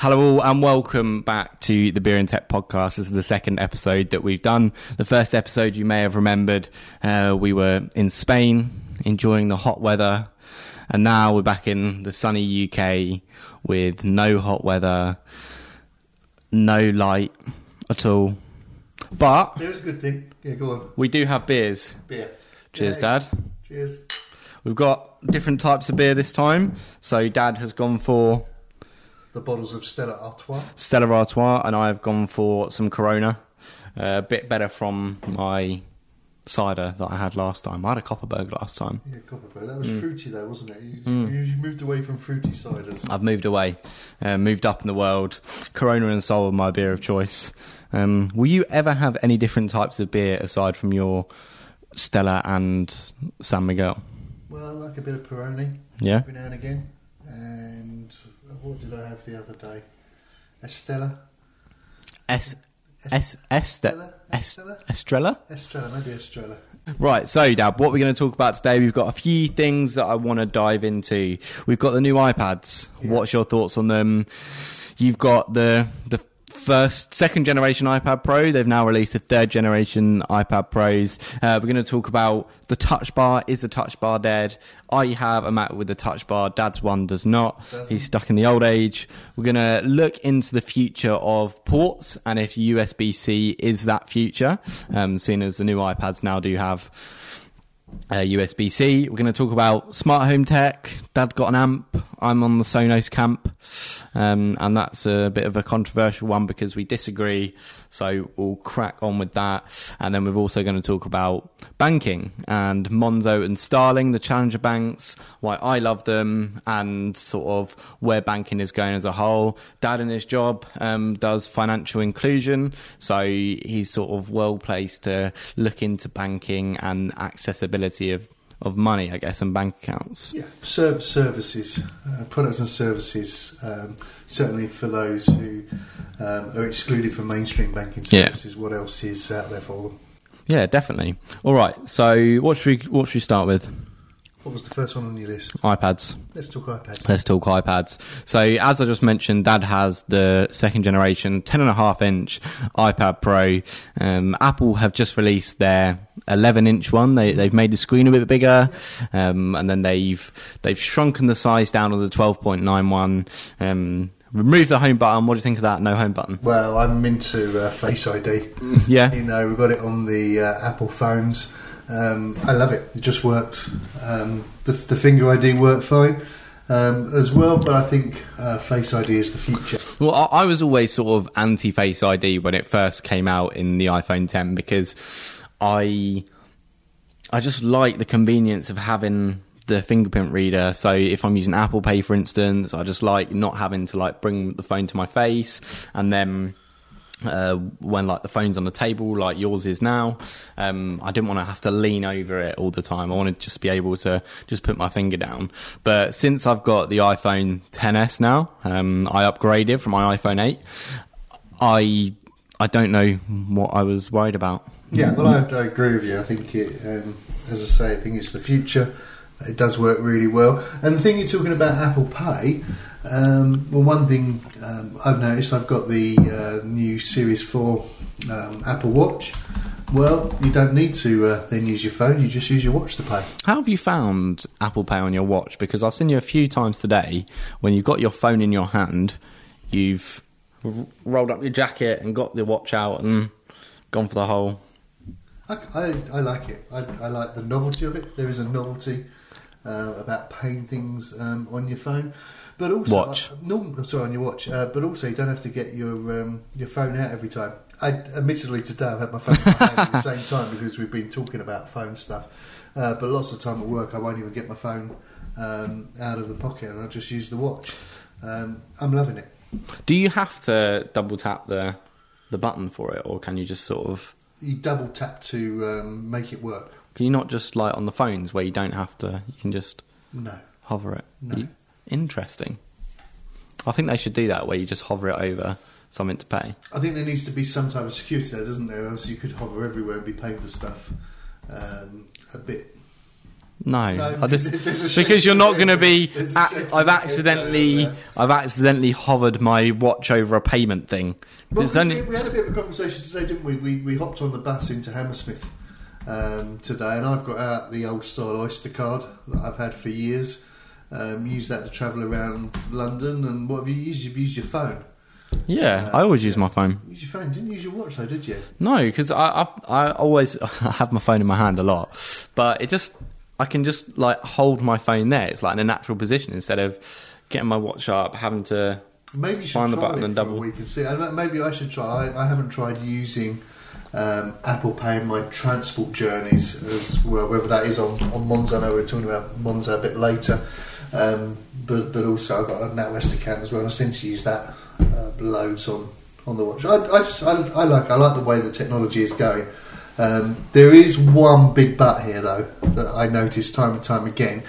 Hello, all, and welcome back to the Beer and Tech podcast. This is the second episode that we've done. The first episode you may have remembered, uh, we were in Spain enjoying the hot weather, and now we're back in the sunny UK with no hot weather, no light at all. But It was a good thing. Yeah, go on. we do have beers. Beer. Cheers, Yay. Dad. Cheers. We've got different types of beer this time. So, Dad has gone for The bottles of Stella Artois. Stella Artois, and I've gone for some Corona. Uh, a bit better from my cider that I had last time. I had a Kopparberg last time. Yeah, Kopparberg. That was Mm. fruity though, wasn't it? You, you moved away from fruity ciders. I've moved away, uh, moved up in the world. Corona and Sol are my beer of choice. Um, will you ever have any different types of beer aside from your Stella and San Miguel? Well, I like a bit of Peroni Yeah? every now and again. And what did I have the other day? Estella. Es- Es- Este- Es- Estella? Estrella? Estrella, maybe Estrella. Right, so Dad, what we're going to talk about today, we've got a few things that I want to dive into. We've got the new iPads. Yeah. What's your thoughts on them? You've got the the first, second generation iPad Pro. They've now released the third generation iPad Pros. Uh, we're going to talk about the Touch Bar. Is the Touch Bar dead? I have a Mac with the Touch Bar. Dad's one does not. He's stuck in the old age. We're going to look into the future of ports and if USB C is that future, um, seeing as the new iPads now do have uh, USB C. We're going to talk about smart home tech. Dad got an amp. I'm on the Sonos camp. Um, and that's a bit of a controversial one because we disagree. So we'll crack on with that. And then we're also going to talk about banking and Monzo and Starling, the challenger banks, why I love them, and sort of where banking is going as a whole. Dad in his job um, does financial inclusion. So he's sort of well placed to look into banking and accessibility of, of money, I guess, and bank accounts. Yeah, Ser- services, uh, products and services, um, certainly for those who um, are excluded from mainstream banking services. Yeah. services. What else is out there for them? Yeah, definitely. All right. So what should we what should we start with? What was the first one on your list? iPads. Let's talk iPads. Let's talk iPads. So as I just mentioned, Dad has the second generation 10.5 inch iPad Pro. Um, Apple have just released their 11 inch one. They, they've made the screen a bit bigger, um, and then they've they've shrunken the size down on the 12.91. Um, removed the home button. What do you think of that? No home button. Well, I'm into uh, Face ID. Yeah. You know, we've got it on the uh, Apple phones. Um, I love it. It just works. Um, the, the finger ID worked fine um, as well, but I think uh, Face ID is the future. Well, I, I was always sort of anti Face ID when it first came out in the iPhone 10 because I I just like the convenience of having the fingerprint reader. So if I'm using Apple Pay, for instance, I just like not having to like bring the phone to my face and then. Uh, when like the phone's on the table, like yours is now, um, I didn't want to have to lean over it all the time. I wanted to just be able to just put my finger down. But since I've got the iPhone 10s now, um, I upgraded from my iPhone 8. I I don't know what I was worried about. Yeah, well, I, I agree with you. I think it, um, as I say, I think it's the future. It does work really well. And the thing you're talking about Apple Pay, um, well, one thing um, I've noticed, I've got the uh, new Series 4 um, Apple Watch. Well, you don't need to uh, then use your phone, you just use your watch to pay. How have you found Apple Pay on your watch? Because I've seen you a few times today when you've got your phone in your hand, you've r- rolled up your jacket and got the watch out and gone for the whole. I, I, I like it. I, I like the novelty of it. There is a novelty uh, about paying things um, on your phone, but also Watch. Uh, no, sorry, on your watch. Uh, but also, you don't have to get your um, your phone out every time. I admittedly today I've had my phone in my hand at the same time because we've been talking about phone stuff. Uh, but lots of time at work, I won't even get my phone um, out of the pocket, and I just use the watch. Um, I'm loving it. Do you have to double tap the the button for it, or can you just sort of? You double tap to um, make it work. Can you not just like on the phones where you don't have to? You can just No. hover it. No. You- interesting. I think they should do that where you just hover it over something to pay. I think there needs to be some type of security there, doesn't there? Else you could hover everywhere and be paying for stuff um, a bit No, No, I just there's a shape because you're not going to be. There's a ac- shape I've accidentally. I've accidentally hovered my watch over a payment thing. Well, only- we, had a bit of a conversation today, didn't we? We, we hopped on the bus into Hammersmith um, today, and I've got out the old style Oyster card that I've had for years. Um, use that to travel around London, and what have you used? You've used your phone. yeah, Uh, I always use my phone. Use your phone. Didn't use your watch though, did you? No, because I, I, I always have my phone in my hand a lot, but it just I can just like hold my phone there. It's like in a natural position instead of getting my watch up, having to. Maybe you should Find the button and double- a week and see. Maybe I should try. I, I haven't tried using um, Apple Pay in my transport journeys as well. Whether that is on, on Monzo, I know we're talking about Monzo a bit later. Um, but but also I've got a NatWest account as well. and I seem to use that uh, loads on, on the watch. I, I just I, I like I like the way the technology is going. Um, there is one big but here though that I notice time and time again.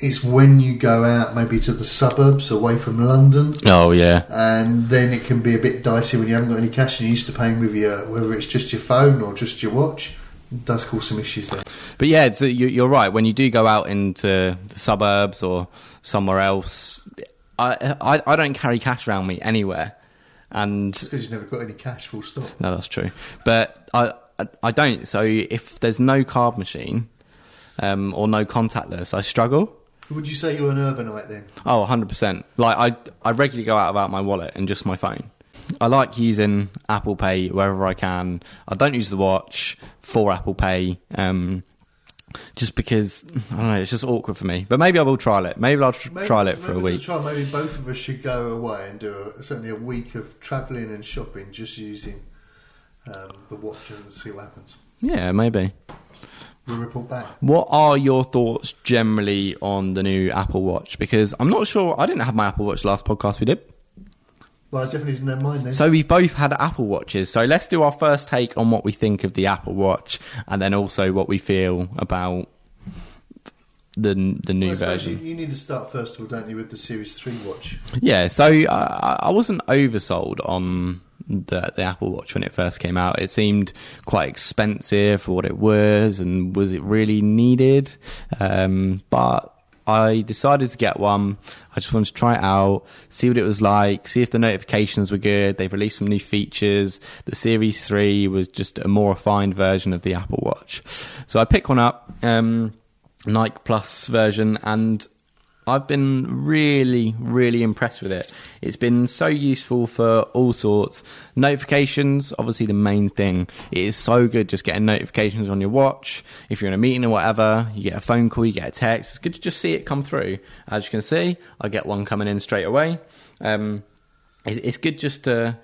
It's when you go out maybe to the suburbs away from London Oh yeah, and then it can be a bit dicey when you haven't got any cash and you're used to paying with your whether it's just your phone or just your watch. Does cause some issues there. but yeah, it's, you, you're right. When you do go out into the suburbs or somewhere else, I I, I don't carry cash around me anywhere, and because you've never got any cash. Full stop. No, that's true. But I, I, I don't. So if there's no card machine um, or no contactless, I struggle. Would you say you're an urbanite then? Oh, 100%. Like, I, I regularly go out without my wallet and just my phone. I like using Apple Pay wherever I can. I don't use the watch for Apple Pay. Um, just because I don't know, it's just awkward for me. But maybe I will trial it. Maybe I'll tr- Maybe trial it for a week. Try. Maybe both of us should go away and do a, certainly a week of travelling and shopping just using um, the watch and see what happens. Yeah, maybe. We'll report back. What are your thoughts generally on the new Apple Watch? Because I'm not sure. I didn't have my Apple Watch last podcast we did. Well, I definitely didn't have mine then. So we've both had Apple Watches. So let's do our first take on what we think of the Apple Watch, and then also what we feel about the the new Well, version. You, you need to start first of all, don't you, with the Series Three watch? Yeah. So uh, I wasn't oversold on the the Apple Watch when it first came out. It seemed quite expensive for what it was, and was it really needed? Um, but I decided to get one. I just wanted to try it out, see what it was like, see if the notifications were good. They've released some new features. The Series 3 was just a more refined version of the Apple Watch. So I picked one up, um, Nike Plus version, and I've been really, really impressed with it. It's been so useful for all sorts. Notifications, obviously the main thing. It is so good just getting notifications on your watch. If you're in a meeting or whatever, you get a phone call, you get a text. It's good to just see it come through. As you can see, I get one coming in straight away. Um, it's, it's good just to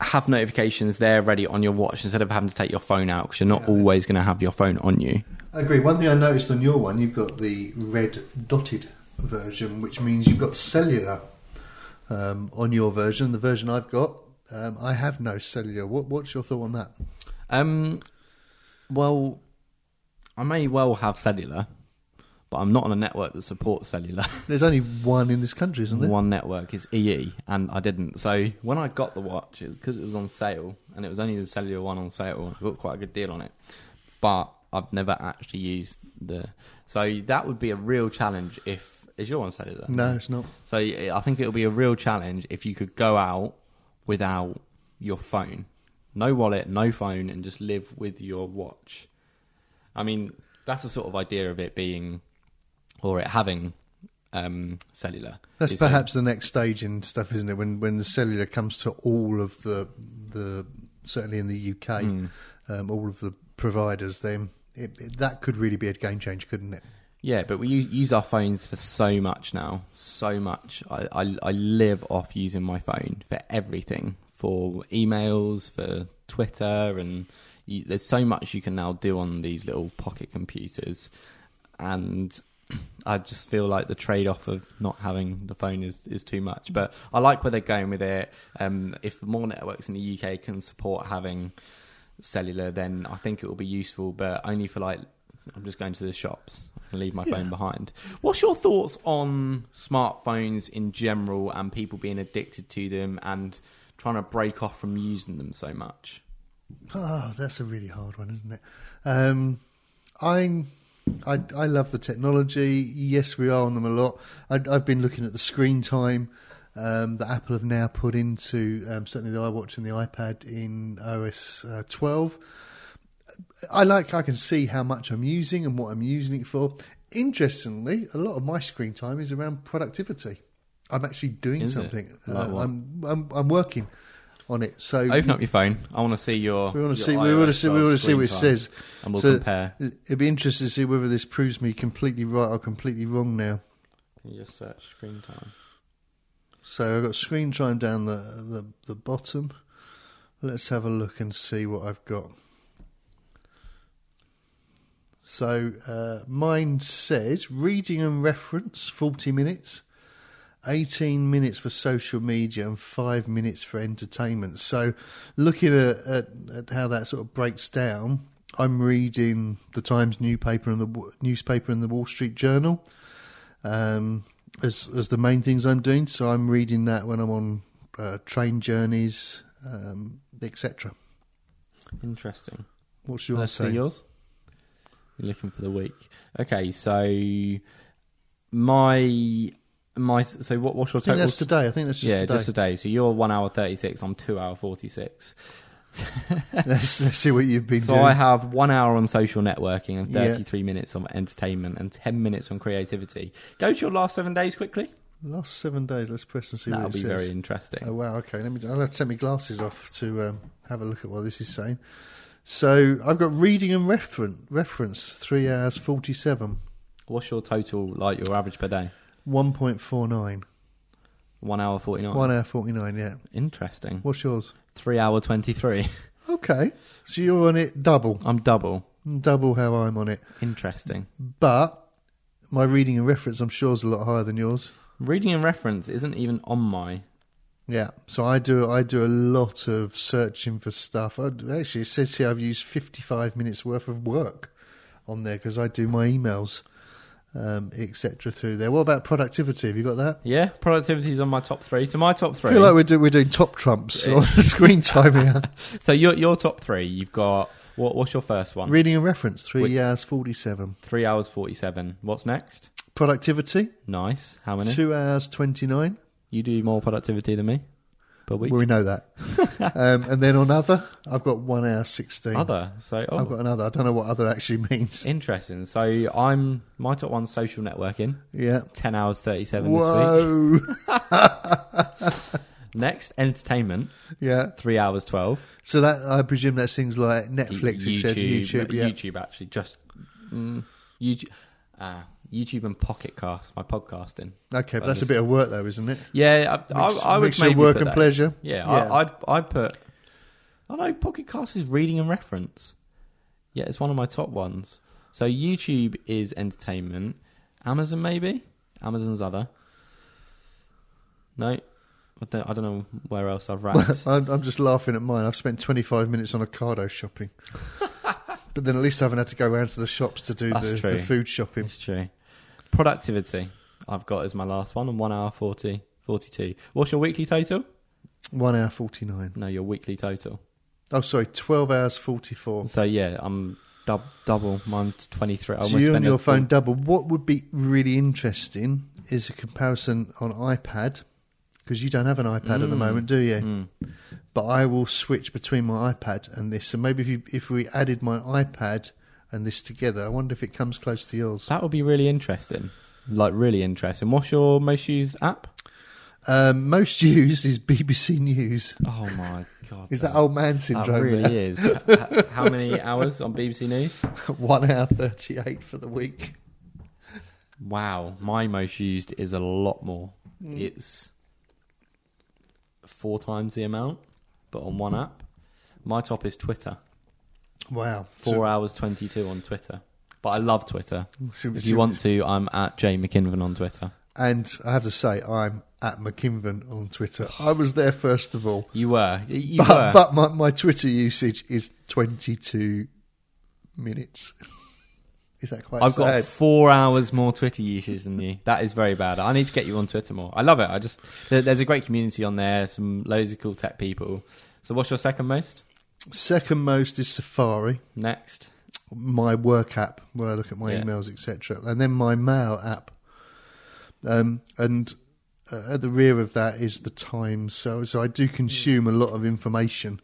have notifications there ready on your watch instead of having to take your phone out because you're not Yeah. always going to have your phone on you. I agree. One thing I noticed on your one, you've got the red dotted version, which means you've got cellular um, on your version. The version I've got, um, I have no cellular. What, what's your thought on that? Um, well, I may well have cellular, but I'm not on a network that supports cellular. There's only one in this country, isn't there? One network is EE, and I didn't. So when I got the watch, because it was on sale, and it was only the cellular one on sale, I got quite a good deal on it. But I've never actually used the. So that would be a real challenge if. Is your one cellular? No, it's not. So I think it'll be a real challenge if you could go out without your phone, no wallet, no phone, and just live with your watch. I mean, that's the sort of idea of it being, or it having, um, cellular. That's perhaps the next stage in stuff, isn't it? When when the cellular comes to all of the the certainly in the UK, Mm. um, all of the providers, then it, it, that could really be a game changer, couldn't it? Yeah, but we use our phones for so much now, so much. I, I, I live off using my phone for everything, for emails, for Twitter, and you, there's so much you can now do on these little pocket computers, and I just feel like the trade-off of not having the phone is, is too much. But I like where they're going with it. Um, if more networks in the UK can support having cellular, then I think it will be useful, but only for like I'm just going to the shops. and leave my phone behind. What's your thoughts on smartphones in general and people being addicted to them and trying to break off from using them so much? Oh, that's a really hard one, isn't it? Um, I'm I, I love the technology. Yes, we are on them a lot. I, I've been looking at the screen time um, that Apple have now put into um, certainly the iWatch and the iPad in OS uh, 12. I like. I can see how much I'm using and what I'm using it for. Interestingly, a lot of my screen time is around productivity. I'm actually doing Is something. Like Uh. I'm, I'm I'm working on it. So Open up your phone. I want to see your. we want to see. We want to see. We want to see what it says. and we'll So- compare. It'd be interesting to see whether this proves me completely right or completely wrong now. Can You just search screen time. So I've got screen time down the, the the bottom. Let's have a look and see what I've got. So uh, mine says reading and reference forty minutes, eighteen minutes for social media, and five minutes for entertainment. So looking at, at, at how that sort of breaks down, I'm reading the Times newspaper and the newspaper and the Wall Street Journal um, as as the main things I'm doing. So I'm reading that when I'm on uh, train journeys, um, etc. Interesting. What's yours Let's see yours. You're looking for the week. Okay, so my my so what what's your I think total? that's today. I think that's just yeah, today. just today. So you're one hour thirty six. I'm two hour forty six. let's, let's see what you've been So doing. I have one hour on social networking and Yeah. 33 minutes on entertainment and 10 minutes on creativity. Go to your last seven days quickly. Last seven days. Let's press and see That'll what it be says. very interesting. Oh wow! Okay, let me. I'll have to take my glasses off to um, have a look at what this is saying. So I've got reading and reference. Reference three hours forty seven. What's your total, like your average per day? One point four nine. One hour 49. One hour forty nine. Yeah. Interesting. What's yours? Three hour 23. Okay, so you're on it double, I'm double. double how I'm on it. Interesting. But my reading and reference, I'm sure, is a lot higher than yours. Reading and reference isn't even on my. Yeah, so I do. I do a lot of searching for stuff. I, actually, it says here I've used 55 minutes worth of work on there because I do my emails, um, etc. Through there. What about productivity? Have you got that? Yeah, productivity is on my top three. So my top three. I feel like we're, do, we're doing top trumps on screen time here. so your your top three. You've got what? What's your first one? Reading and reference, three Wait. hours 47. Three hours 47. What's next? Productivity, Nice. How many? two hours 29. You do more productivity than me per week. Well, we know that. um, and then on other, I've got one hour 16. Other. So oh, I've got another. I don't know what other actually means. interesting. So I'm my top one social networking. Yeah. Ten hours thirty seven this week. Whoa. Next, entertainment. yeah. Three hours twelve. So that I presume that's things like Netflix, Y- etc. YouTube, yeah. YouTube actually just mm, YouTube. Ah, YouTube and Pocket Cast, my podcasting. Okay, but that's a bit of work though, isn't it? Yeah, I, Mix- I, I would maybe work and that- pleasure. Yeah, Yeah. I, I'd I'd put. I know Pocket Cast is reading and reference. Yeah, it's one of my top ones. So YouTube is entertainment. Amazon maybe. Amazon's other. No, I don't. I don't know where else I've ranked. I'm, I'm just laughing at mine. I've spent 25 minutes on Ocado shopping. but then at least I haven't had to go around to the shops to do the, the food shopping. it's true. Productivity. I've got as my last one, and one hour 40, 42. What's your weekly total? One hour 49. No, your weekly total. Oh, sorry, 12 hours 44. So yeah, I'm dub- double. Mine's twenty three. So you on your phone double. What would be really interesting is a comparison on iPad, because you don't have an iPad at the Mm. moment, do you? Mm. But I will switch between my iPad and this. So maybe if you, if we added my iPad and this together, I wonder if it comes close to yours. That would be really interesting. Like really interesting. What's your most used app? Um, most used is BBC News. Oh my god. Is that old man That syndrome? really there? is. How many hours on BBC News? One hour thirty-eight for the week. Wow, my most used is a lot more. Mm. It's four times the amount, but on one app. My top is Twitter. Wow, Four hours twenty two on Twitter. But I love Twitter. So- If so- you want to, I'm at Jay McKinven on Twitter. and I have to say, I'm at McKinven on Twitter. I was there first of all, You were. You but, were. but my, my Twitter usage is twenty-two minutes. is that quite I've got four hours more Twitter usage than you. That is very bad. I need to get you on Twitter more. I love it. I just there's a great community on there. Some loads of cool tech people. So what's your second most? Second most is Safari. Next, my work app where I look at my Yeah. emails, etc., and then my mail app. Um, and uh, at the rear of that is the Times. So, so I do consume a lot of information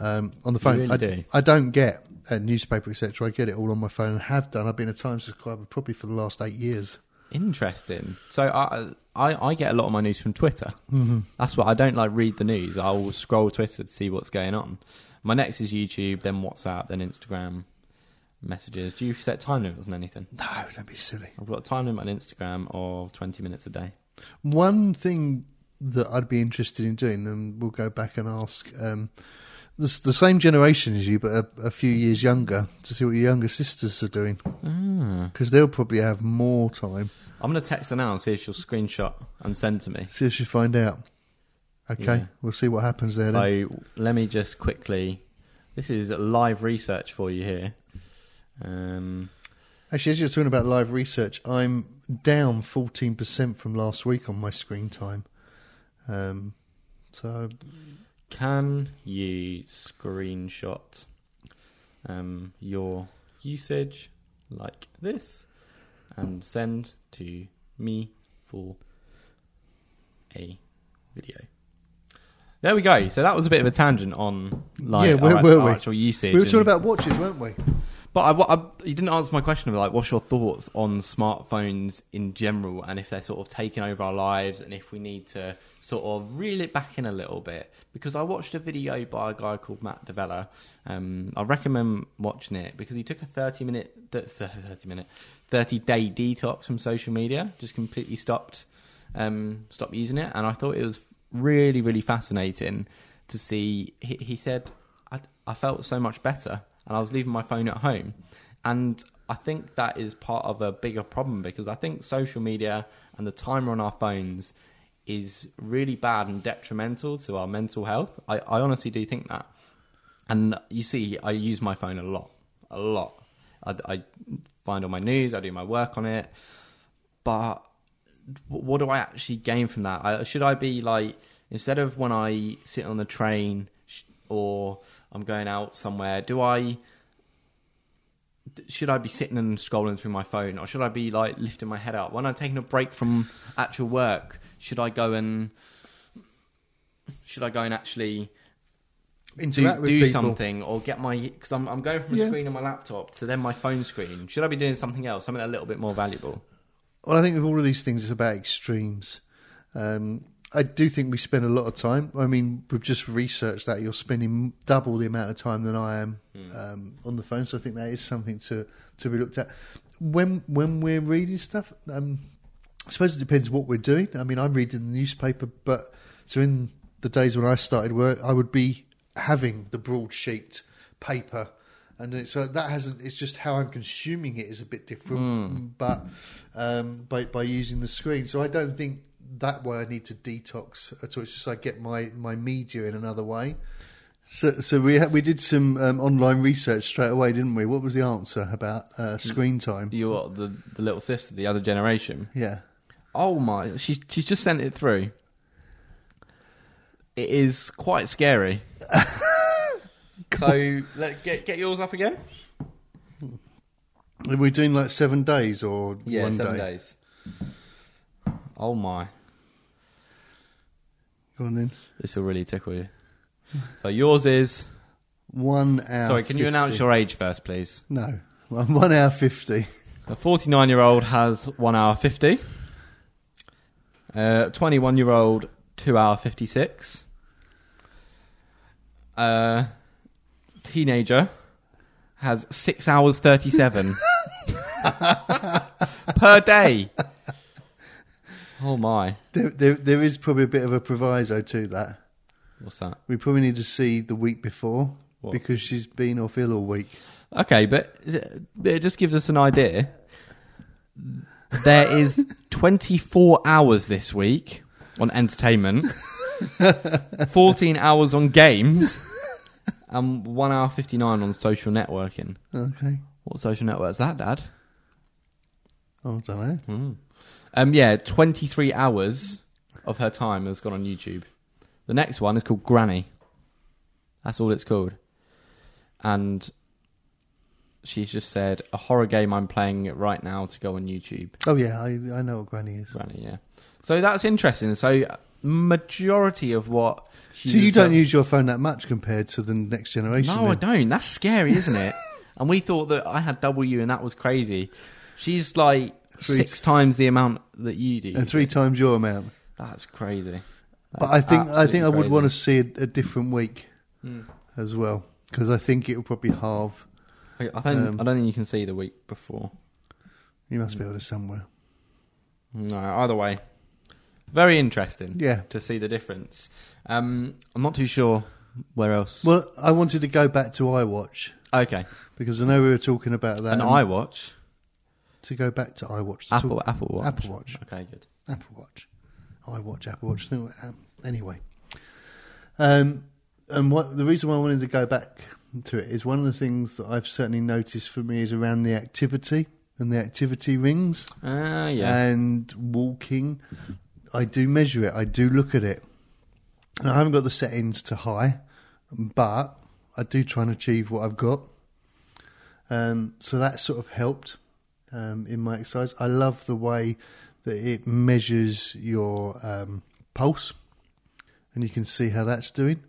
um, on the phone. really I, do? I don't get a newspaper, etc. I get it all on my phone and have done. I've been a Times subscriber probably for the last eight years. Interesting. So I, I I get a lot of my news from Twitter. Mm-hmm. That's what I don't like read the news. I'll scroll Twitter to see what's going on. My next is YouTube, then WhatsApp, then Instagram messages. Do you set time limits on anything? No, don't be silly. I've got a time limit on Instagram of 20 minutes a day. One thing that I'd be interested in doing, and we'll go back and ask um, the, the same generation as you, but a, a few years younger, to see what your younger sisters are doing, Ah. because they'll probably have more time. I'm going to text her now and see if she'll screenshot and send to me. See if she find out. Okay, Yeah. we'll see what happens there. then. So let me just quickly. This is live research for you here. Um, Actually, as you're talking about live research, I'm down 14% from last week on my screen time. Um, so can you screenshot um, your usage like this and send to me for a video? There we go. So that was a bit of a tangent on like Yeah, where our, were our we? actual usage. we were talking and- about watches, weren't we? But I, I, you didn't answer my question of like, what's your thoughts on smartphones in general, and if they're sort of taking over our lives, and if we need to sort of reel it back in a little bit. Because I watched a video by a guy called Matt D'Avella. Um, I recommend watching it because he took a thirty minute, thirty minute, thirty day detox from social media, just completely stopped, um, stopped using it, and I thought it was really, really fascinating to see. He, he said, I, I felt so much better, and I was leaving my phone at home. And I think that is part of a bigger problem because I think social media and the timer on our phones is really bad and detrimental to our mental health. I, I honestly do think that. And you see, I use my phone a lot, a lot. I, I find all my news, I do my work on it. But what do I actually gain from that? I, should I be like instead of when I sit on the train or I'm going out somewhere, do I should I be sitting and scrolling through my phone or should I be like lifting my head up when I'm taking a break from actual work? Should I go and should I go and actually do, Interact with do people. something or get my because I'm I'm going from a Yeah. screen on my laptop to then my phone screen. Should I be doing something else, something a little bit more valuable? Well, I think with all of these things, it's about extremes. Um, I do think we spend a lot of time. I mean, we've just researched that you're spending double the amount of time than I am um, on the phone. So I think that is something to to be looked at. When when we're reading stuff, um, I suppose it depends what we're doing. I mean, I'm reading the newspaper, but so in the days when I started work, I would be having the broadsheet paper, and it's, so that hasn't. It's just how I'm consuming it is a bit different, but um, by by using the screen. So I don't think that way I need to detox at all. It's just I get my my media in another way. So, so we ha- we did some um, online research straight away, didn't we? What was the answer about uh, screen time? You're the the little sister, the other generation. Yeah. Oh my! She she's just sent it through. It is quite scary. so let get get yours up again. Are we doing like seven days or Yeah, one seven day? days. Oh my! Go on then. This will really tickle you. So yours is. One hour. Sorry, can you 50. announce your age first, please? No, one one hour fifty. A 49 year old has 1 hour 50. A 21 year old, 2 hour 56. A teenager has 6 hours 37 per day. Oh my. There, there, there is probably a bit of a proviso to that. What's that? We probably need to see the week before What? because she's been off ill all week. Okay, but it just gives us an idea. There is 24 hours this week on entertainment, 14 hours on games, and 1 hour 59 on social networking. Okay. What social network is that, Dad? I don't know. Hmm. Um, yeah, 23 hours of her time has gone on YouTube. The next one is called Granny. That's all it's called. And she's just said a horror game. I'm playing right now to go on YouTube. Oh yeah, I I know what Granny is. Granny, yeah. So that's interesting. So majority of what. So you don't um, use your phone that much compared to the next generation. No, I don't. That's scary, isn't it? and we thought that I had W, and that was crazy. She's like Three- six times the amount that you do. And three times your amount. That's crazy. But I think I think I would want to see a, a different week as well because I think it will probably halve. I um, I don't think you can see the week before. You must be able to somewhere. No, either way, very interesting. Yeah. to see the difference. Um, I'm not too sure where else. Well, I wanted to go back to iWatch okay, because I know we were talking about that. an and iWatch, to go back to iWatch. to Apple, talk- Apple Watch, Apple Watch. Okay, good. Apple Watch. iWatch, Apple Watch. no, um, Anyway, um, and what the reason why I wanted to go back to it is one of the things that I've certainly noticed for me is around the activity and the activity rings Ah, yeah. and walking. I do measure it. I do look at it. And I haven't got the settings to high, but I do try and achieve what I've got. Um, so that sort of helped um, in my exercise. I love the way that it measures your um, pulse, and you can see how that's doing.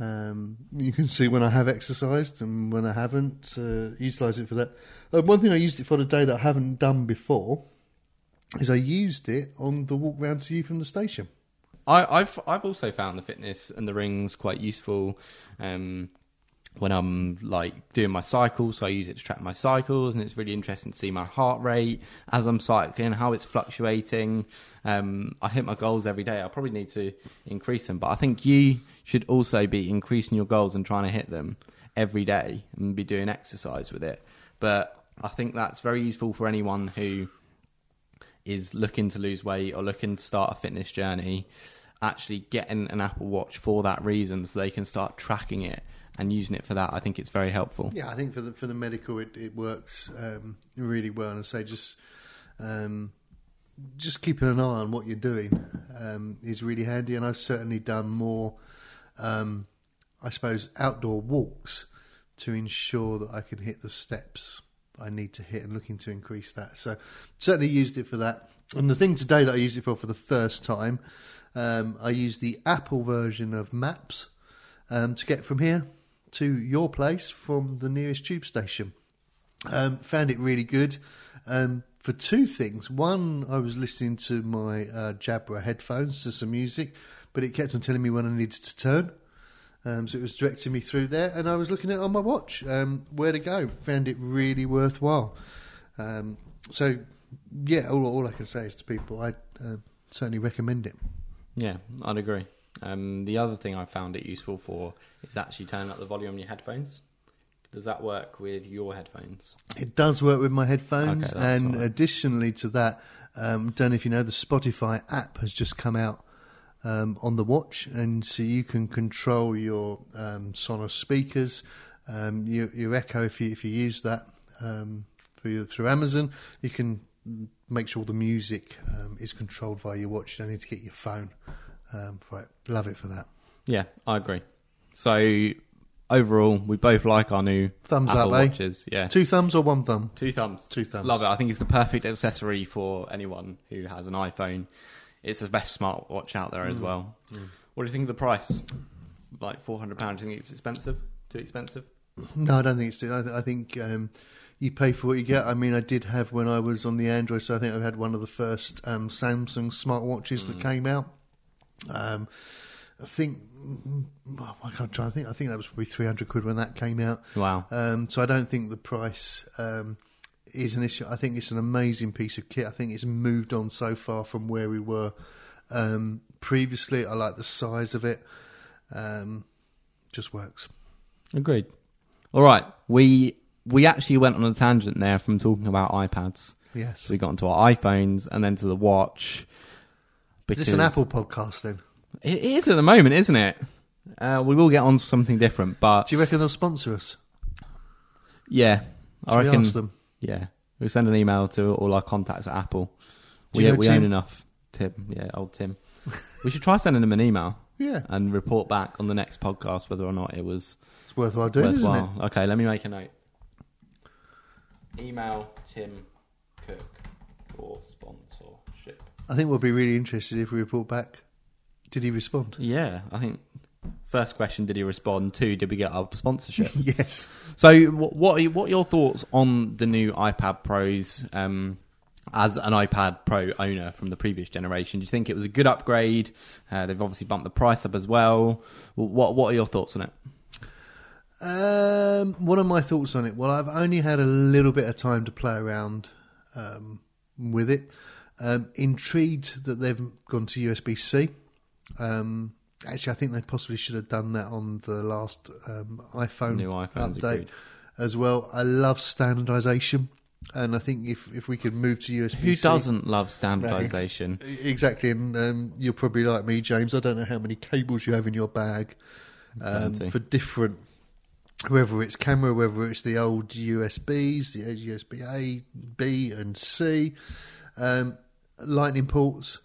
Um, you can see when I have exercised and when I haven't. Uh, Utilise it for that. Uh, one thing I used it for today that I haven't done before is I used it on the walk round to you from the station. I, I've I've also found the fitness and the rings quite useful. Um, when I'm like doing my cycles, so I use it to track my cycles, and it's really interesting to see my heart rate as I'm cycling, how it's fluctuating. Um, I hit my goals every day. I probably need to increase them, but I think you should also be increasing your goals and trying to hit them every day and be doing exercise with it. But I think that's very useful for anyone who is looking to lose weight or looking to start a fitness journey, actually getting an Apple Watch for that reason so they can start tracking it and using it for that, I think it's very helpful. Yeah, I think for the for the medical, it it works um, really well. And I say just um, just keeping an eye on what you're doing um, is really handy. And I've certainly done more, um, I suppose, outdoor walks to ensure that I can hit the steps I need to hit, and looking to increase that. So certainly used it for that. And the thing today that I used it for for the first time, um, I used the Apple version of Maps um, to get from here to your place from the nearest tube station. Um, found it really good um, for two things. One, I was listening to my uh, Jabra headphones to some music, but it kept on telling me when I needed to turn. Um, so it was directing me through there, and I was looking at it on my watch um, where to go. Found it really worthwhile. Um, so, yeah, all, all I can say is to people, I uh, certainly recommend it. Yeah, I'd agree. Um, the other thing I found it useful for is actually turning up the volume on your headphones. Does that work with your headphones? It does work with my headphones, Okay, and right. additionally to that, um, don't know if you know the Spotify app has just come out um, on the watch, and so you can control your um, Sonos speakers, um, your, your Echo if you if you use that um, through through Amazon, you can make sure the music um, is controlled via your watch. You don't need to get your phone um, for it. Love it for that. Yeah, I agree. So overall, we both like our new Thumbs Apple up, eh? watches. Yeah, Two thumbs or one thumb? two thumbs. Two thumbs. Love it. I think it's the perfect accessory for anyone who has an iPhone. It's the best smartwatch out there as Mm. well. What do you think of the price? Like four hundred pounds. Do you think it's expensive? Too expensive? No, I don't think it's too. I, th- I think um, you pay for what you get. I mean, I did have when I was on the Android, so I think I had one of the first um, Samsung smartwatches that came out. Um, I think mm, well, I can't try. I think I think that was probably three hundred quid when that came out. Wow. Um, so I don't think the price um, is an issue. I think it's an amazing piece of kit. I think it's moved on so far from where we were um, previously. I like the size of it. Um, just works. Agreed. All right, we we actually went on a tangent there from talking about iPads. Yes. We got into our iPhones and then to the watch. Is this an Apple podcast then? It is at the moment, isn't it? Uh, we will get on to something different, but Do you reckon they'll sponsor us? yeah, I Should we reckon. ask them? Yeah, we'll send an email to all our contacts at Apple. Do We, we Tim? own enough. Tim, yeah, old Tim. we should try sending him an email Yeah, and report back on the next podcast whether or not it was it's worthwhile doing, isn't worthwhile. Okay, let me make a note. email Tim Cook for sponsorship. I think we'll be really interested if we report back. Did he respond? Yeah, I think first question: Did he respond? Two: Did we get our sponsorship? yes. So, what are, you- what are your thoughts on the new iPad Pros? Um, as an iPad Pro owner from the previous generation, do you think it was a good upgrade? Uh, they've obviously bumped the price up as well. What what are your thoughts on it? Um, what are my thoughts on it? Well, I've only had a little bit of time to play around um, with it. Um, intrigued that they've gone to USB C. Um, actually, I think they possibly should have done that on the last um, iPhone New iPhones, update agreed. as well. I love standardization, and I think if if we could move to USB, Who doesn't love standardization? Exactly, and um, you're probably like me, James. I don't know how many cables you have in your bag um, Plenty. for different, whether it's camera, whether it's the old USBs, the USB A, B, and C, um, lightning ports,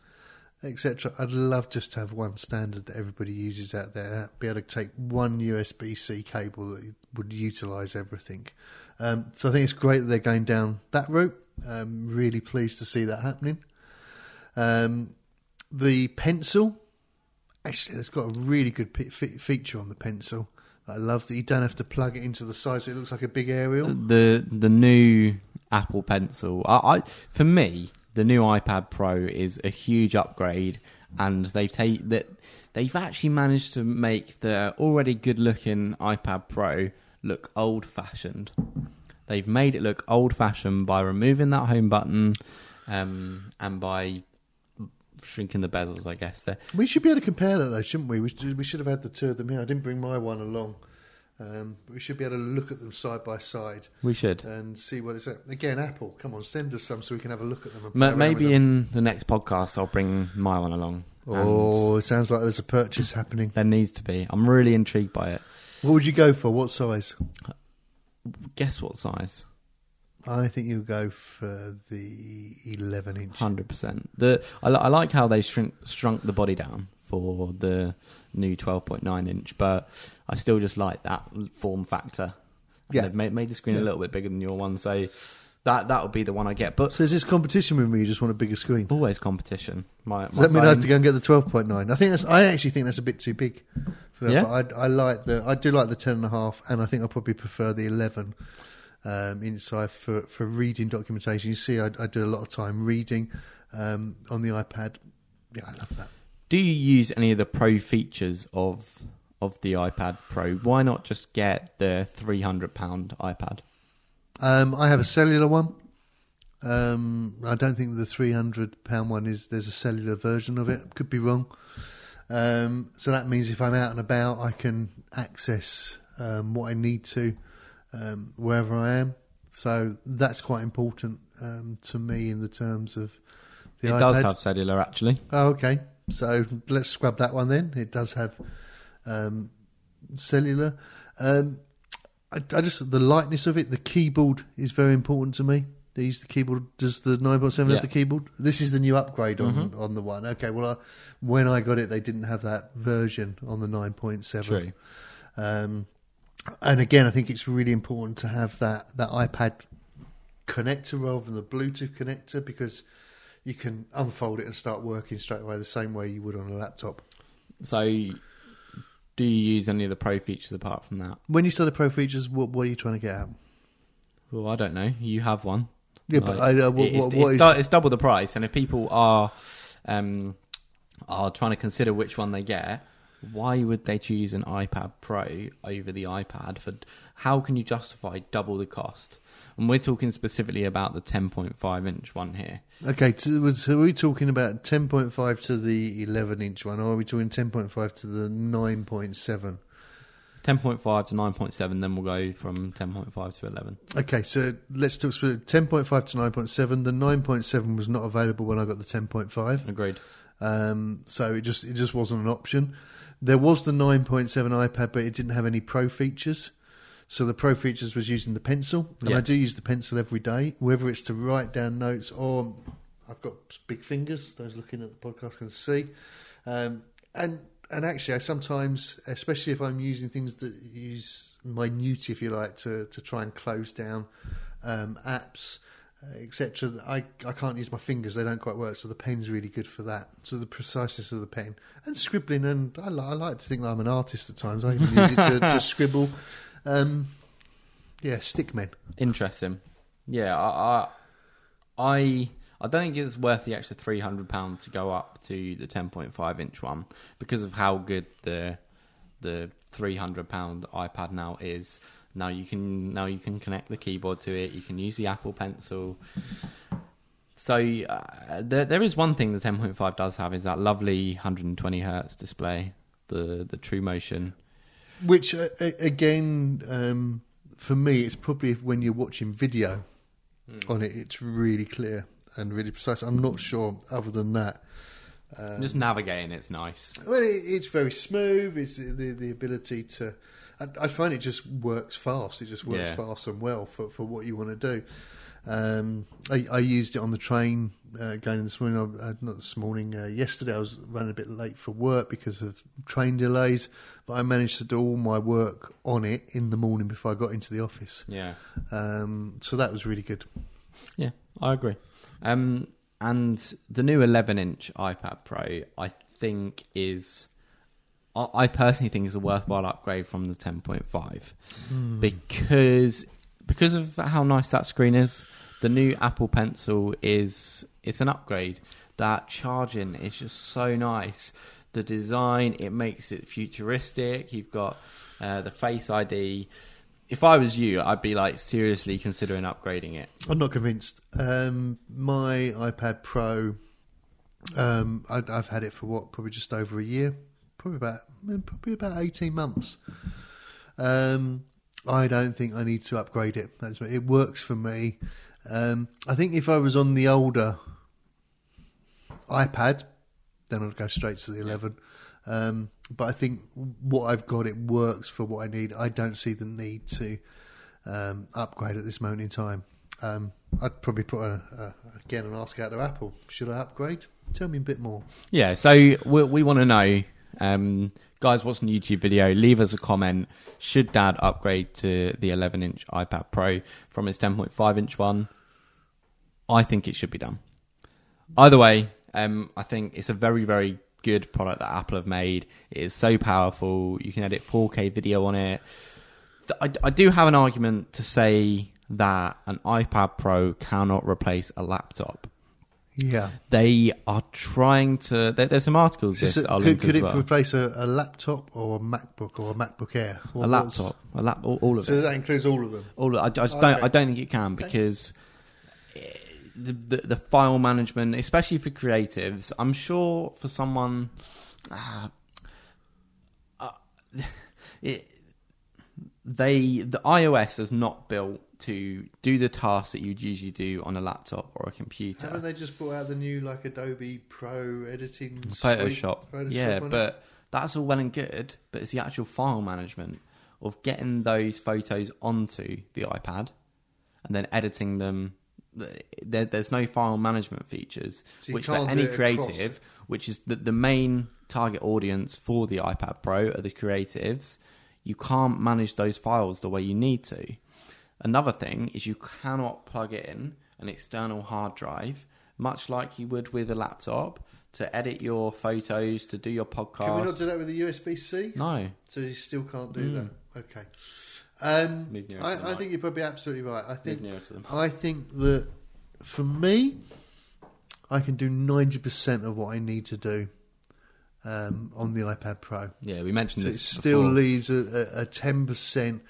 etc. I'd love just to have one standard that everybody uses out there. Be able to take one USB C cable that would utilise everything. Um, so I think it's great that they're going down that route. I'm really pleased to see that happening. Um, the pencil, actually, it's got a really good feature on the pencil. I love that you don't have to plug it into the side, so it looks like a big aerial. the the new Apple Pencil. I, I for me, the new iPad Pro is a huge upgrade, and they've take that they've actually managed to make the already good looking iPad Pro look old fashioned. They've made it look old fashioned by removing that home button, um, and by shrinking the bezels. I guess there. We should be able to compare that, though, shouldn't we? We should, we should have had the two of them here. I didn't bring my one along. Um, we should be able to look at them side by side We should. and see what it's at. Again, Apple, come on, send us some so we can have a look at them. Ma- Maybe with them. in the next podcast, I'll bring my one along. Oh, it sounds like there's a purchase happening. there needs to be. I'm really intrigued by it. What would you go for? What size? Guess what size? I think you'll go for the 11 inch. Hundred percent. The I, I like how they shrink shrunk the body down for the new twelve point nine inch, but I still just like that form factor. And Yeah. they've made, made the screen Yeah. a little bit bigger than your one, so that that would be the one I get. But So is this competition with me? You just want a bigger screen? always competition. My, Does my that mean I have to go and get the 12.9? I think that's. I actually think that's a bit too big. For that, Yeah? But I, I like the. I do like the 10 and a half, and I think I probably prefer the 11 um, inside for for reading documentation. You see, I, I do a lot of time reading um, on the iPad. Yeah, I love that. Do you use any of the pro features of of the iPad Pro? Why not just get the three hundred pound iPad? Um, I have a cellular one. Um, I don't think the three hundred pound one is. There's a cellular version of it. Could be wrong. Um, so that means if I'm out and about, I can access um, what I need to um, wherever I am. So that's quite important um, to me in the terms of the it iPad. does have cellular, actually. Oh, okay. So let's scrub that one then. It does have um, cellular. Um, I, I just the lightness of it. The keyboard is very important to me. These the keyboard. Does the nine point seven have the keyboard? This is the new upgrade on on the one. Okay. Well, I, when I got it, they didn't have that version on the nine point seven. True. Um, and again, I think it's really important to have that, that iPad connector rather than the Bluetooth connector because you can unfold it and start working straight away the same way you would on a laptop. So, do you use any of the pro features apart from that? When you start the Pro features, what, what are you trying to get at? Well, I don't know. You have one. Yeah, but I, uh, what, it's, what, it's, what is, du- it's double the price, and if people are um, are trying to consider which one they get, why would they choose an iPad Pro over the iPad? For how can you justify double the cost? And we're talking specifically about the 10.5 inch one here. okay, so, so are we talking about 10.5 to the 11 inch one, or are we talking 10.5 to the 9.7? 10.5 to 9.7, then we'll go from 10.5 to 11. Okay, so let's talk about 10.5 to 9.7. The 9.7 was not available when I got the 10.5. Agreed. Um, so it just it just wasn't an option. There was the 9.7 iPad, but it didn't have any Pro features. So the Pro features was using the pencil, and Yeah. I do use the pencil every day, whether it's to write down notes or I've got big fingers. Those looking at the podcast can see. Um, and and actually, I sometimes, especially if I'm using things that use minute, if you like, to to try and close down um, apps, etc. I I can't use my fingers; they don't quite work. So the pen's really good for that. So the preciseness of the pen and scribbling, and I, I like to think that I'm an artist at times. I even use it to, to scribble. Um, yeah, stickmen. Interesting. Yeah, I, I, I, I don't think it's worth the extra three hundred pound to go up to the ten point five inch one because of how good the the three hundred pound iPad now is. Now you can now you can connect the keyboard to it. You can use the Apple Pencil. So uh, there there is one thing the ten point five does have is that lovely hundred and twenty hertz display, the the True Motion. Which uh, again, um, for me, it's probably when you're watching video on it, it's really clear and really precise. I'm not sure other than that. Um, Just navigating, it's nice. well, it, it's very smooth. It's the the, the ability to. I, I find it just works fast. It just works Yeah. fast and well for, for what you want to do. Um, I, I used it on the train uh, going this morning. Uh, not this morning. Uh, yesterday, I was running a bit late for work because of train delays, but I managed to do all my work on it in the morning before I got into the office. Yeah. Um, so that was really good. Yeah, I agree. Um, and the new 11 inch iPad Pro, I think is, I, I personally think is a worthwhile upgrade from the 10.5 because because of how nice that screen is. The new Apple Pencil is it's an upgrade. That charging is just so nice. The design it makes it futuristic. You've got uh, the Face ID. If I was you, I'd be like seriously considering upgrading it. I'm not convinced. Um, my iPad Pro, um, I, I've had it for what, probably just over a year, probably about probably about eighteen months. Um, I don't think I need to upgrade it. That's, it works for me. Um, I think if I was on the older iPad, then I'd go straight to the 11. Um, but I think what I've got, it works for what I need. I don't see the need to um, upgrade at this moment in time. Um, I'd probably put a, a, again and ask out to Apple. Should I upgrade? Tell me a bit more. Yeah, so we, we want to know, um, guys watching the YouTube video, leave us a comment. Should Dad upgrade to the 11 inch iPad Pro from his 10.5 inch one? I think it should be done. Either way, um, I think it's a very, very good product that Apple have made. It is so powerful. You can edit 4K video on it. I, I do have an argument to say that an iPad Pro cannot replace a laptop. Yeah. They are trying to. There, there's some articles. Is This I'll could could it well. replace a, a laptop or a MacBook or a MacBook Air? a What- laptop, a lap, all, all of So it. that includes all of them. All of, I, I just Okay. don't. I don't think it can because eh, the, the the file management, especially for creatives, I'm sure for someone, uh, uh, it, they the iOS is not built to do the tasks that you'd usually do on a laptop or a computer. Haven't they just brought out the new like Adobe Pro editing? Photoshop. Photoshop yeah, on it? but that's all well and good. But it's the actual file management of getting those photos onto the iPad and then editing them. There, there's no file management features, So which for any creative, which is the, the main target audience for the iPad Pro are the creatives. You can't manage those files the way you need to. Another thing is you cannot plug in an external hard drive, much like you would with a laptop, to edit your photos, to do your podcast. Can we not do that with the USB C? No. So you still can't do Mm. that. Okay. Um, Move nearer to the I, I think you're probably absolutely right. I think nearer to them. I think that for me, I can do ninety percent of what I need to do um, on the iPad Pro. Yeah, we mentioned So it still before. leaves a ten percent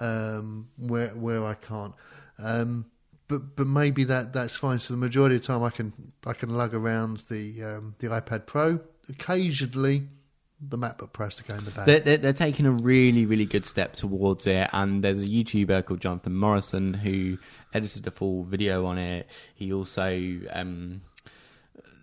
um, where where I can't. Um, but but maybe that that's fine. So the majority of the time I can I can lug around the um, the iPad Pro. Occasionally, the MacBook Pro has to go in the bag. They're, they're, they're taking a really, really good step towards it. And there's a YouTuber called Jonathan Morrison who edited a full video on it. He also um,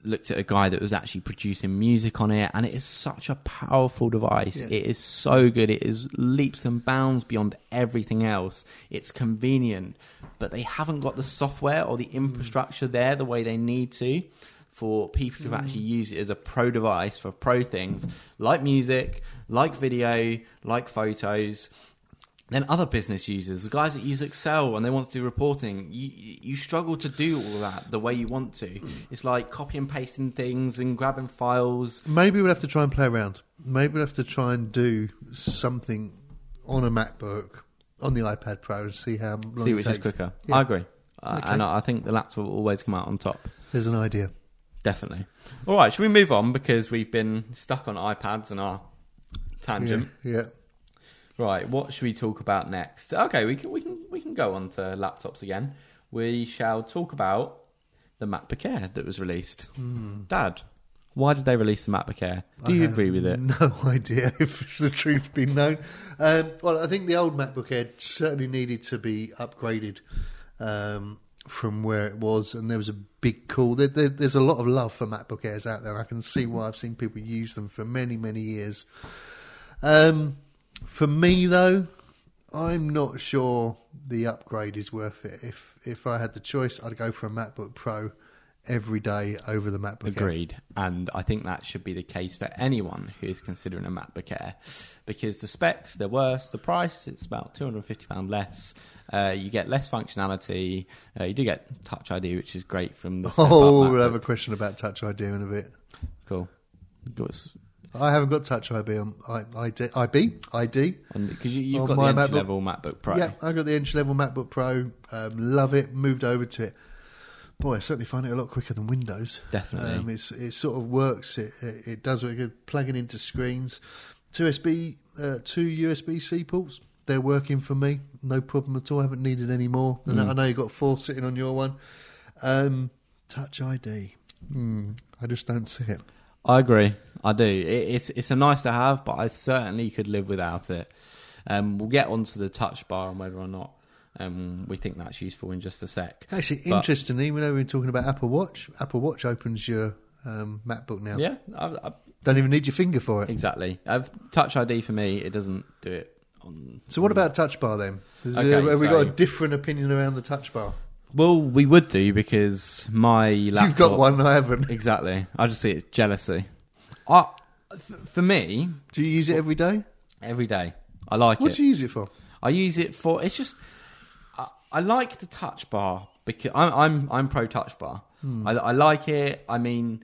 looked at a guy that was actually producing music on it. And it is such a powerful device. Yeah. It is so good. It is leaps and bounds beyond everything else. It's convenient, but they haven't got the software or the mm. infrastructure there the way they need to for people to mm. actually use it as a pro device for pro things like music, like video, like photos. Then other business users, the guys that use Excel and they want to do reporting, you, you struggle to do all of that the way you want to. It's like copy and pasting things and grabbing files. Maybe we'll have to try and play around. Maybe we'll have to try and do something on a MacBook, on the iPad Pro, and see how long See which is quicker. Yeah. I agree. Uh, Okay. And I I think the laptop will always come out on top. There's an idea. Definitely. All right, should we move on because we've been stuck on iPads and our tangent. Yeah, yeah. Right, what should we talk about next? Okay, we can we can we can go on to laptops again. We shall talk about the MacBook Air that was released. Dad, why did they release the MacBook Air? Do you agree with it? No idea if the truth be known. Um, well, I think the old MacBook Air certainly needed to be upgraded um, from where it was, and there was a big call. There, there, there's a lot of love for MacBook Airs out there. and I can see why I've seen people use them for many, many years. Um, for me, though, I'm not sure the upgrade is worth it. If if I had the choice, I'd go for a MacBook Pro every day over the MacBook Air. Agreed, and I think that should be the case for anyone who is considering a MacBook Air, because the specs they're worse, the price it's about two hundred and fifty pound less. Uh, you get less functionality. Uh, you do get Touch ID, which is great from the. Oh, we'll have a question about Touch ID in a bit. cool. I haven't got Touch ID on I, ID, IB, ID. you, you've got my the MacBook- entry level MacBook Pro. Yeah, I got the entry level MacBook Pro. Um, love it. Moved over to it. Boy, I certainly find it a lot quicker than Windows. Definitely. Um, it's, it sort of works. It, it, it does what good. Plugging into screens. Two USB, uh, two USB C ports. They're working for me. No problem at all. I haven't needed any more. And Mm. I know you've got four sitting on your one. Um, Touch ID. Hmm, I just don't see it. I agree. I do. It, it's it's a nice to have, but I certainly could live without it. Um, we'll get onto the touch bar and whether or not um, we think that's useful in just a sec. Actually, But- interestingly, we know we're talking about Apple Watch. Apple Watch opens your um, MacBook now. Yeah, I, I, Don't even need your finger for it. exactly. I've, touch ID for me, it doesn't do it. On, So, what about Touch Bar then? Is, uh, Okay, have we got a different opinion around the Touch Bar? Well, we would do because my laptop. You've got one, I haven't. Exactly. I just see it jealousy. I, for me, Do you use it every day? every day, I like it. What it. do you use it for? I use it for. It's just. I, I like the touch bar because I'm I'm I'm pro touch bar. Hmm. I, I like it. I mean,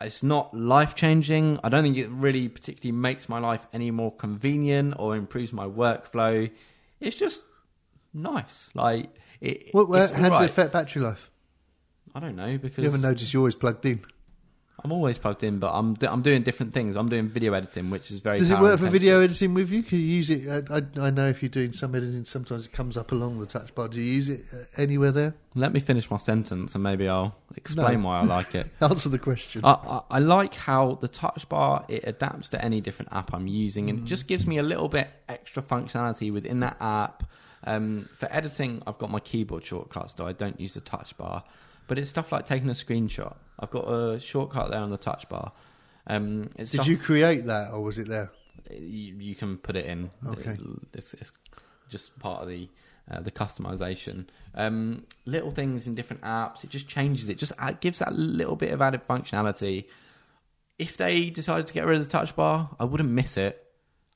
it's not life changing. I don't think it really particularly makes my life any more convenient or improves my workflow. It's just nice. Like it. What, it's how does alright. it affect battery life? I don't know because You haven't noticed you're always plugged in. I'm always plugged in, but I'm I'm doing different things. I'm doing video editing, which is very. Does it work for video editing with you? Can you use it? I, I, I know if you're doing some editing, sometimes it comes up along the touch bar. Do you use it uh, anywhere there? Let me finish my sentence, and maybe I'll explain No. why I like it. Answer the question. I, I, I like how the touch bar it adapts to any different app I'm using, and it just gives me a little bit extra functionality within that app. Um, for editing, I've got my keyboard shortcuts, so I don't use the touch bar. But it's stuff like taking a screenshot. I've got a shortcut there on the touch bar. Um, it's Did stuff- you create that, or was it there? you, you can put it in. Okay. It- it's, it's just part of the uh, the customization. Um, little things in different apps. It just changes it. Just gives that little bit of added functionality. If they decided to get rid of the touch bar, I wouldn't miss it.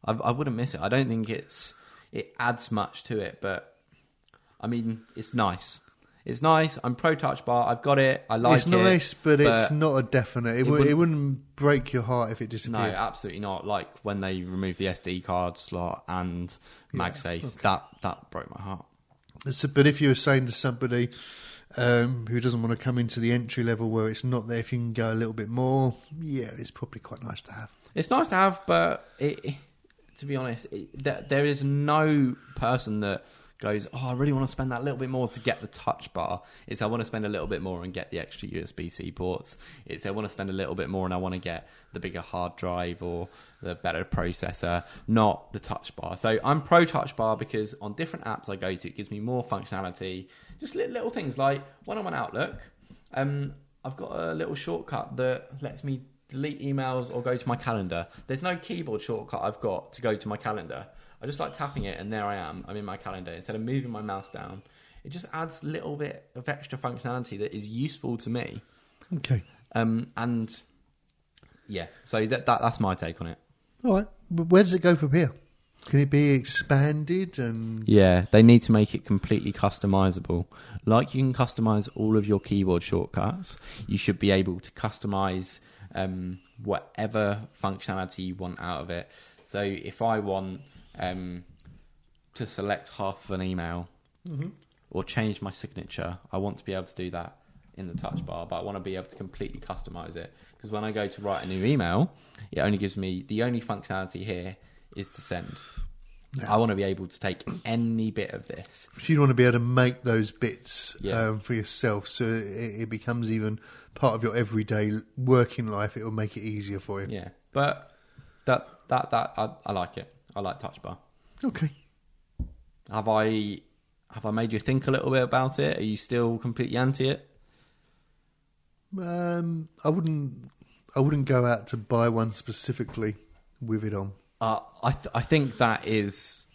I, I wouldn't miss it. I don't think it's it adds much to it, but I mean, it's nice. It's nice. I'm pro touch bar. I've got it. I like it's it. It's nice, but, it's not a definite. It, it would, wouldn't- it wouldn't break your heart if it disappeared. No, absolutely not. Like when they removed the SD card slot and MagSafe, okay. that that broke my heart. So, but if you were saying to somebody um, who doesn't want to come into the entry level where it's not there, if you can go a little bit more, yeah, it's probably quite nice to have. It's nice to have, but it, to be honest, there, there is no person that goes, "Oh, I really want to spend that little bit more to get the touch bar." It's I want to spend a little bit more and get the extra USB C ports. It's I want to spend a little bit more and I want to get the bigger hard drive or the better processor, not the touch bar. So I'm pro touch bar because on different apps I go to, it gives me more functionality. Just little, things like when I'm on Outlook, um, I've got a little shortcut that lets me delete emails or go to my calendar. There's no keyboard shortcut I've got to go to my calendar. I just like tapping it and there I am. I'm in my calendar instead of moving my mouse down. It just adds a little bit of extra functionality that is useful to me. Okay. Um, and yeah, so that, that that's my take on it. All right. But where does it go from here? Can it be expanded and Yeah, they need to make it completely customizable. Like you can customize all of your keyboard shortcuts, you should be able to customize um, whatever functionality you want out of it. So if I want um, to select half of an email or change my signature, I want to be able to do that in the touch bar, but I want to be able to completely customize it. Because when I go to write a new email, it only gives me the only functionality here is to send. I want to be able to take any bit of this. So you want to be able to make those bits Yeah. um, for yourself so it, it becomes even part of your everyday working life? It will make it easier for you. Yeah, but that that that I, I like it. I like touch bar. Okay. Have I have I made you think a little bit about it? Are you still completely anti it? Um, I wouldn't. I wouldn't go out to buy one specifically with it on. Uh, I th- I think that is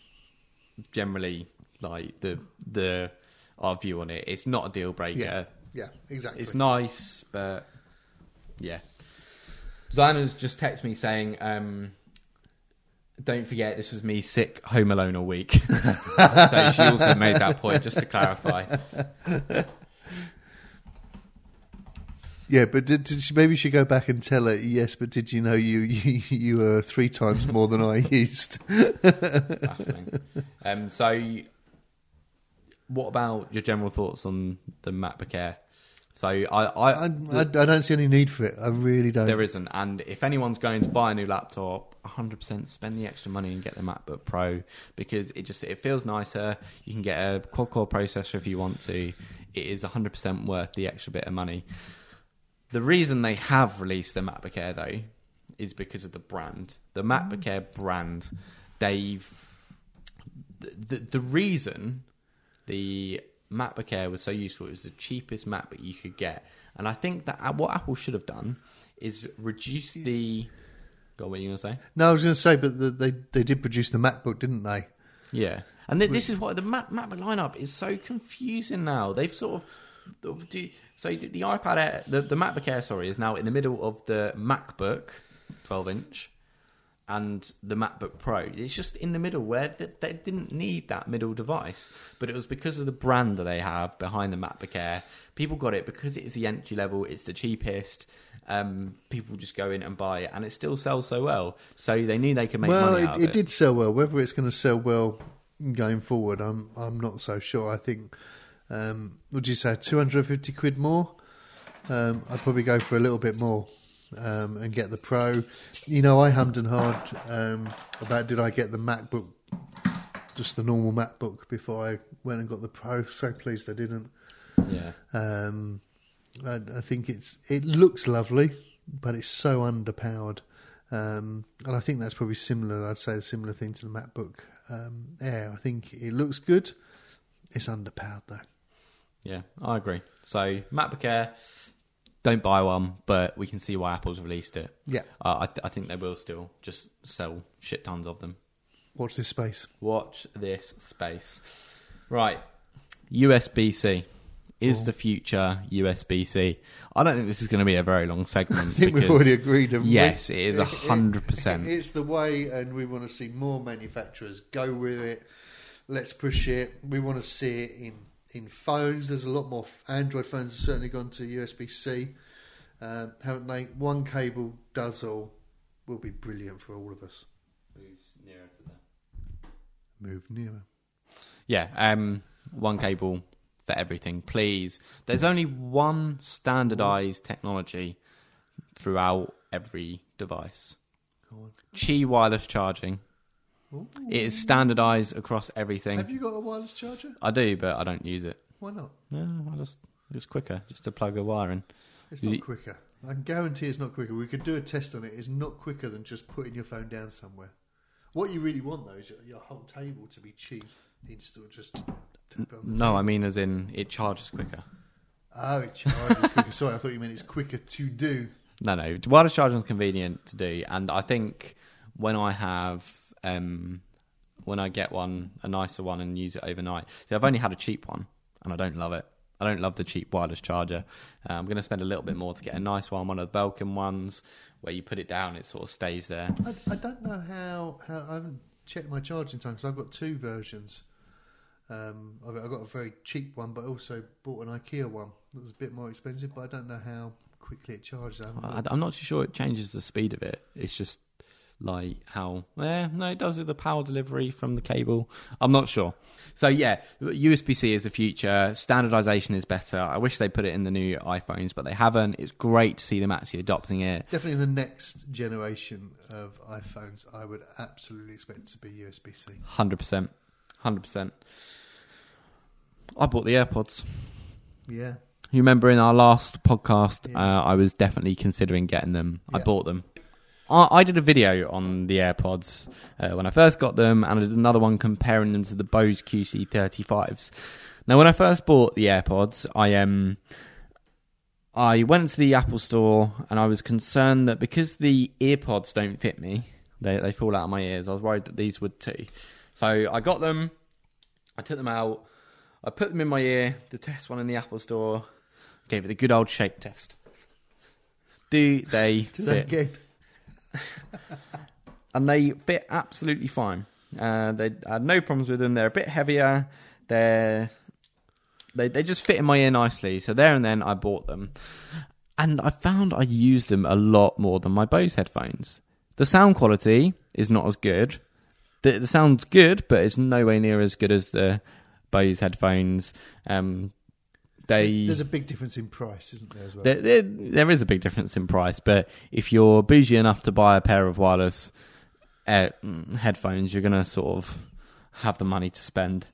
generally like the the our view on it. It's not a deal breaker. Yeah. Yeah. Exactly. It's nice, but yeah. Zana's just texted me saying, um, "Don't forget, this was me sick, home alone all week." so she also made that point, just to clarify. Yeah, but did, did she, maybe she go back and tell her yes? But did you know you you, you were three times more than I used? Um, so, what about your general thoughts on the MacBook Air? So, I, I, I, I, don't see any need for it. I really don't. there isn't, and if anyone's going to buy a new laptop, 100% spend the extra money and get the MacBook Pro because it just it feels nicer. You can get a quad core processor if you want to. It is 100% worth the extra bit of money. The reason they have released the MacBook Air though is because of the brand. The MacBook Air brand, they've the, the, the reason the MacBook Air was so useful it was the cheapest MacBook you could get, and I think that uh, what Apple should have done is reduce the. Go on, what are you gonna say? No, I was going to say, but the, they they did produce the MacBook, didn't they? Yeah, and th- this is why the Mac, MacBook lineup is so confusing now. They've sort of do, so the, the iPad Air, the, the MacBook Air, sorry, is now in the middle of the MacBook, twelve inch, and the MacBook Pro. It's just in the middle where they, they didn't need that middle device, but it was because of the brand that they have behind the MacBook Air. People got it because it's the entry level, it's the cheapest. Um, people just go in and buy it, and it still sells so well. So they knew they could make well, money it, it it. did sell well. Whether it's going to sell well going forward, I'm I'm not so sure. I think, um, would you say 250 quid more? Um, I'd probably go for a little bit more um, and get the Pro. You know, I hummed and hard um, about did I get the MacBook, just the normal MacBook, before I went and got the Pro. So pleased I didn't. Yeah. Um, I, I think it's it looks lovely, but it's so underpowered, um, and I think that's probably similar. I'd say a similar thing to the MacBook um, Air. I think it looks good. It's underpowered though. Yeah, I agree. So MacBook Air, don't buy one, but we can see why Apple's released it. Yeah, Uh, I, th- I think they will still just sell shit tons of them. watch this space. Watch this space. Right, USB C is the future USB C. I don't think this is going to be a very long segment. I think we've already agreed. haven't we? Yes, it is a hundred percent. It's the way, and we want to see more manufacturers go with it. Let's push it. We want to see it in in phones. There's a lot more Android phones have certainly gone to USB C, uh, haven't they? One cable does all. Will be brilliant for all of us. Move nearer. Yeah, um, one cable for everything, please. There's only one standardized technology throughout every device. Go on. Qi wireless charging. Ooh. It is standardized across everything. Have you got a wireless charger? I do, but I don't use it. Why not? No, I just it's quicker just to plug a wire in. It's not quicker. I can guarantee it's not quicker. We could do a test on it. It's not quicker than just putting your phone down somewhere. What you really want though is your, your whole table to be cheap instead of just tap it on the No, I mean as in it charges quicker. Oh, it charges quicker. Sorry, I thought you meant it's quicker to do. No, no. Wireless charging is convenient to do, and I think when I have um, when I get one, a nicer one, and use it overnight. So I've only had a cheap one, and I don't love it. I don't love the cheap wireless charger. Uh, I'm going to spend a little bit more to get a nice one, one of the Belkin ones, where you put it down, it sort of stays there. I, I don't know how, how I haven't checked my charging time because I've got two versions. Um, I've, I've got a very cheap one, but also bought an IKEA one that was a bit more expensive. But I don't know how quickly it charges. I haven't I, looked. I'm not too sure it changes the speed of it. It's just like how. Yeah, no, it does it the power delivery from the cable. I'm not sure. So yeah, USB C is the future. Standardization is better. I wish they put it in the new iPhones, but they haven't. It's great to see them actually adopting it. Definitely the next generation of iPhones, I would absolutely expect to be USB C. Hundred percent, hundred percent. I bought the AirPods. Yeah, You remember in our last podcast, Yeah. uh, I was definitely considering getting them. I bought them. I, did a video on the AirPods uh, when I first got them, and I did another one comparing them to the Bose QC35s. Now, when I first bought the AirPods, I um, I went to the Apple Store and I was concerned that because the earpods don't fit me, they they fall out of my ears. I was worried that these would too. So I got them. I took them out. I put them in my ear. The test one in the Apple Store gave it the good old shake test. Do they fit? and they fit absolutely fine. Uh, they had no problems with them. They're a bit heavier. They're they they just fit in my ear nicely. So there and then I bought them, and I found I use them a lot more than my Bose headphones. The sound quality is not as good. The, the sound's good, but it's nowhere near as good as the Bose headphones. Um, they There's a big difference in price, isn't there, as well? there, there, there is a big difference in price, but if you're bougie enough to buy a pair of wireless uh, headphones, you're going to sort of have the money to spend.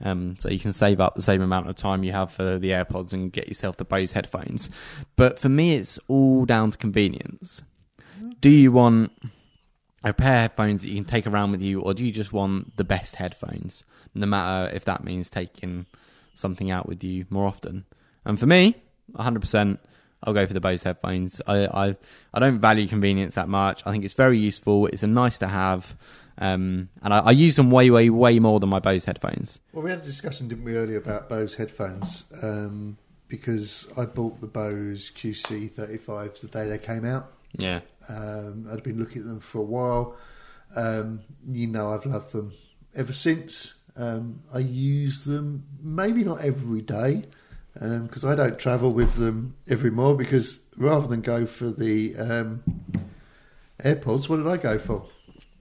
Um, so you can save up the same amount of time you have for the AirPods and get yourself the Bose headphones. But for me, it's all down to convenience. Do you want a pair of headphones that you can take around with you, or do you just want the best headphones? No matter if that means taking something out with you more often. And for me, 100%, I'll go for the Bose headphones. I, I, I don't value convenience that much. I think it's very useful. It's a nice to have. Um, and I, I use them way, way, way more than my Bose headphones. Well, we had a discussion, didn't we, earlier about Bose headphones? Um, because I bought the Bose QC35s the day they came out. Yeah. Um, I'd been looking at them for a while. Um, you know, I've loved them ever since. Um, I use them maybe not every day because I don't travel with them every more. Because rather than go for the um, AirPods, what did I go for?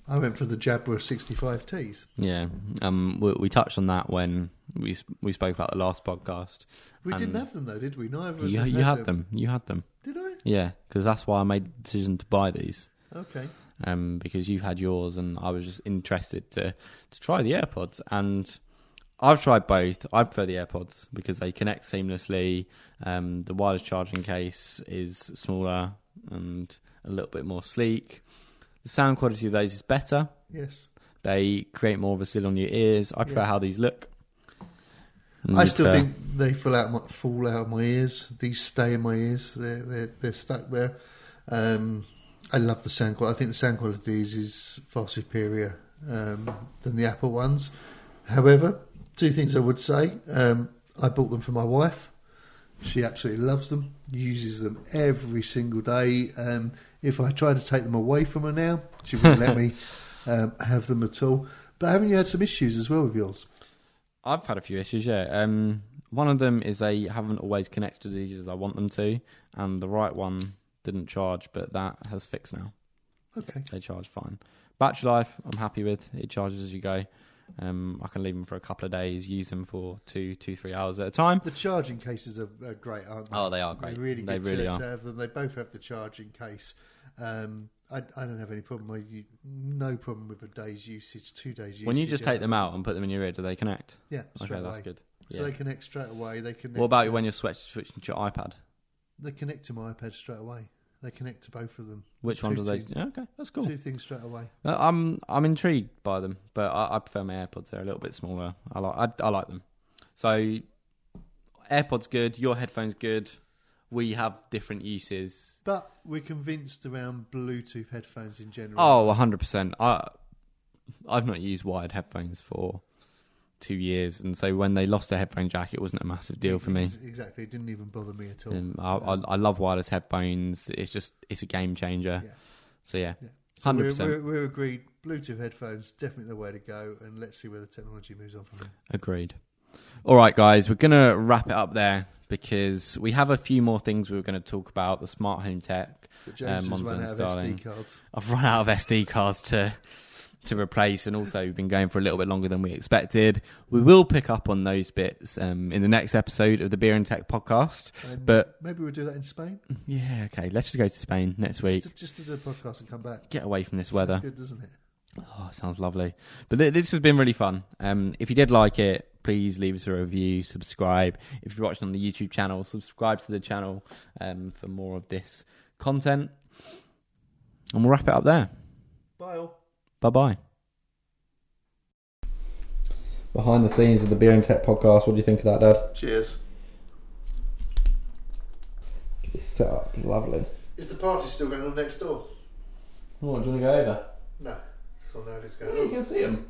I went for the Jabra 65Ts. Yeah. Um, we, we touched on that when we we spoke about the last podcast. We didn't have them though, did we? Neither You, you had them. You had them. Did I? Yeah, because that's why I made the decision to buy these. Okay. Um, because you had yours and I was just interested to to try the AirPods and I've tried both. I prefer the AirPods because they connect seamlessly. Um, the wireless charging case is smaller and a little bit more sleek. The sound quality of those is better. Yes. They create more of a seal on your ears. I prefer Yes. how these look. And I still prefer- think they fall out my, fall out of my ears. These stay in my ears. They're they're, they're stuck there. Um, I love the sound quality. I think the sound quality of these is far superior um, than the Apple ones. However, two things I would say. Um, I bought them for my wife. She absolutely loves them. Uses them every single day. Um, if I try to take them away from her now, she wouldn't let me um, have them at all. But haven't you had some issues as well with yours? I've had a few issues, yeah. Um, one of them is they haven't always connected as easy as I want them to, and the right one didn't charge, but that has fixed now. Okay. They charge fine. Battery life, I'm happy with. It charges as you go. Um, I can leave them for a couple of days, use them for two, two, three hours at a time. The charging cases are, are great, aren't they? Oh, they are great. They're really They good really to, are. to have them. They both have the charging case. Um, I, I don't have any problem. I, u- no problem with a day's usage, two days usage. When you just take them out and put them in your ear, do they connect? yeah, straight Okay, that's good. So Yeah. they connect straight away. They connect. What about to, when you're switch, switching to your iPad? They connect to my iPad straight away. They connect to both of them. Which Two one do they? things. Yeah, okay, that's cool. Two things straight away. Uh, I'm I'm intrigued by them, but I, I prefer my AirPods. They're a little bit smaller. I like I, I like them. So AirPods good. Your headphones good. We have different uses. But we're convinced around Bluetooth headphones in general. Oh, 100 percent. I I've not used wired headphones for two years, and so when they lost their headphone jack, it wasn't a massive deal for me. Exactly. It didn't even bother me at all. Um, I, I, I love wireless headphones. It's just it's a game changer. Yeah. So yeah, Yeah. So we're, 100%. we're, we're agreed. Bluetooth headphones definitely the way to go, and let's see where the technology moves on from there. Agreed. All right, guys, we're to wrap it up there because we have a few more things we were going to talk about the smart home tech. But James Um, has run out of SD cards. I've run out of SD cards to to replace, and also we've been going for a little bit longer than we expected. We will pick up on those bits um, in the next episode of the Beer and Tech podcast. And But- maybe we'll do that in Spain. Yeah, okay, let's just go to Spain next week. Just to, just to do a podcast and come back. Get away from this weather. That's good, doesn't it? Oh, sounds lovely. But th- this has been really fun. Um, if you did like it, please leave us a review, subscribe. If you're watching on the YouTube channel, subscribe to the channel um, for more of this content. And we'll wrap it up there. Bye all. Bye bye. Behind the scenes of the Beer and Tech podcast, what do you think of that, Dad? Cheers. It's set up lovely. Is the party still going on next door? Oh, do you want to go over? No. So now it's going Yeah, you can see them.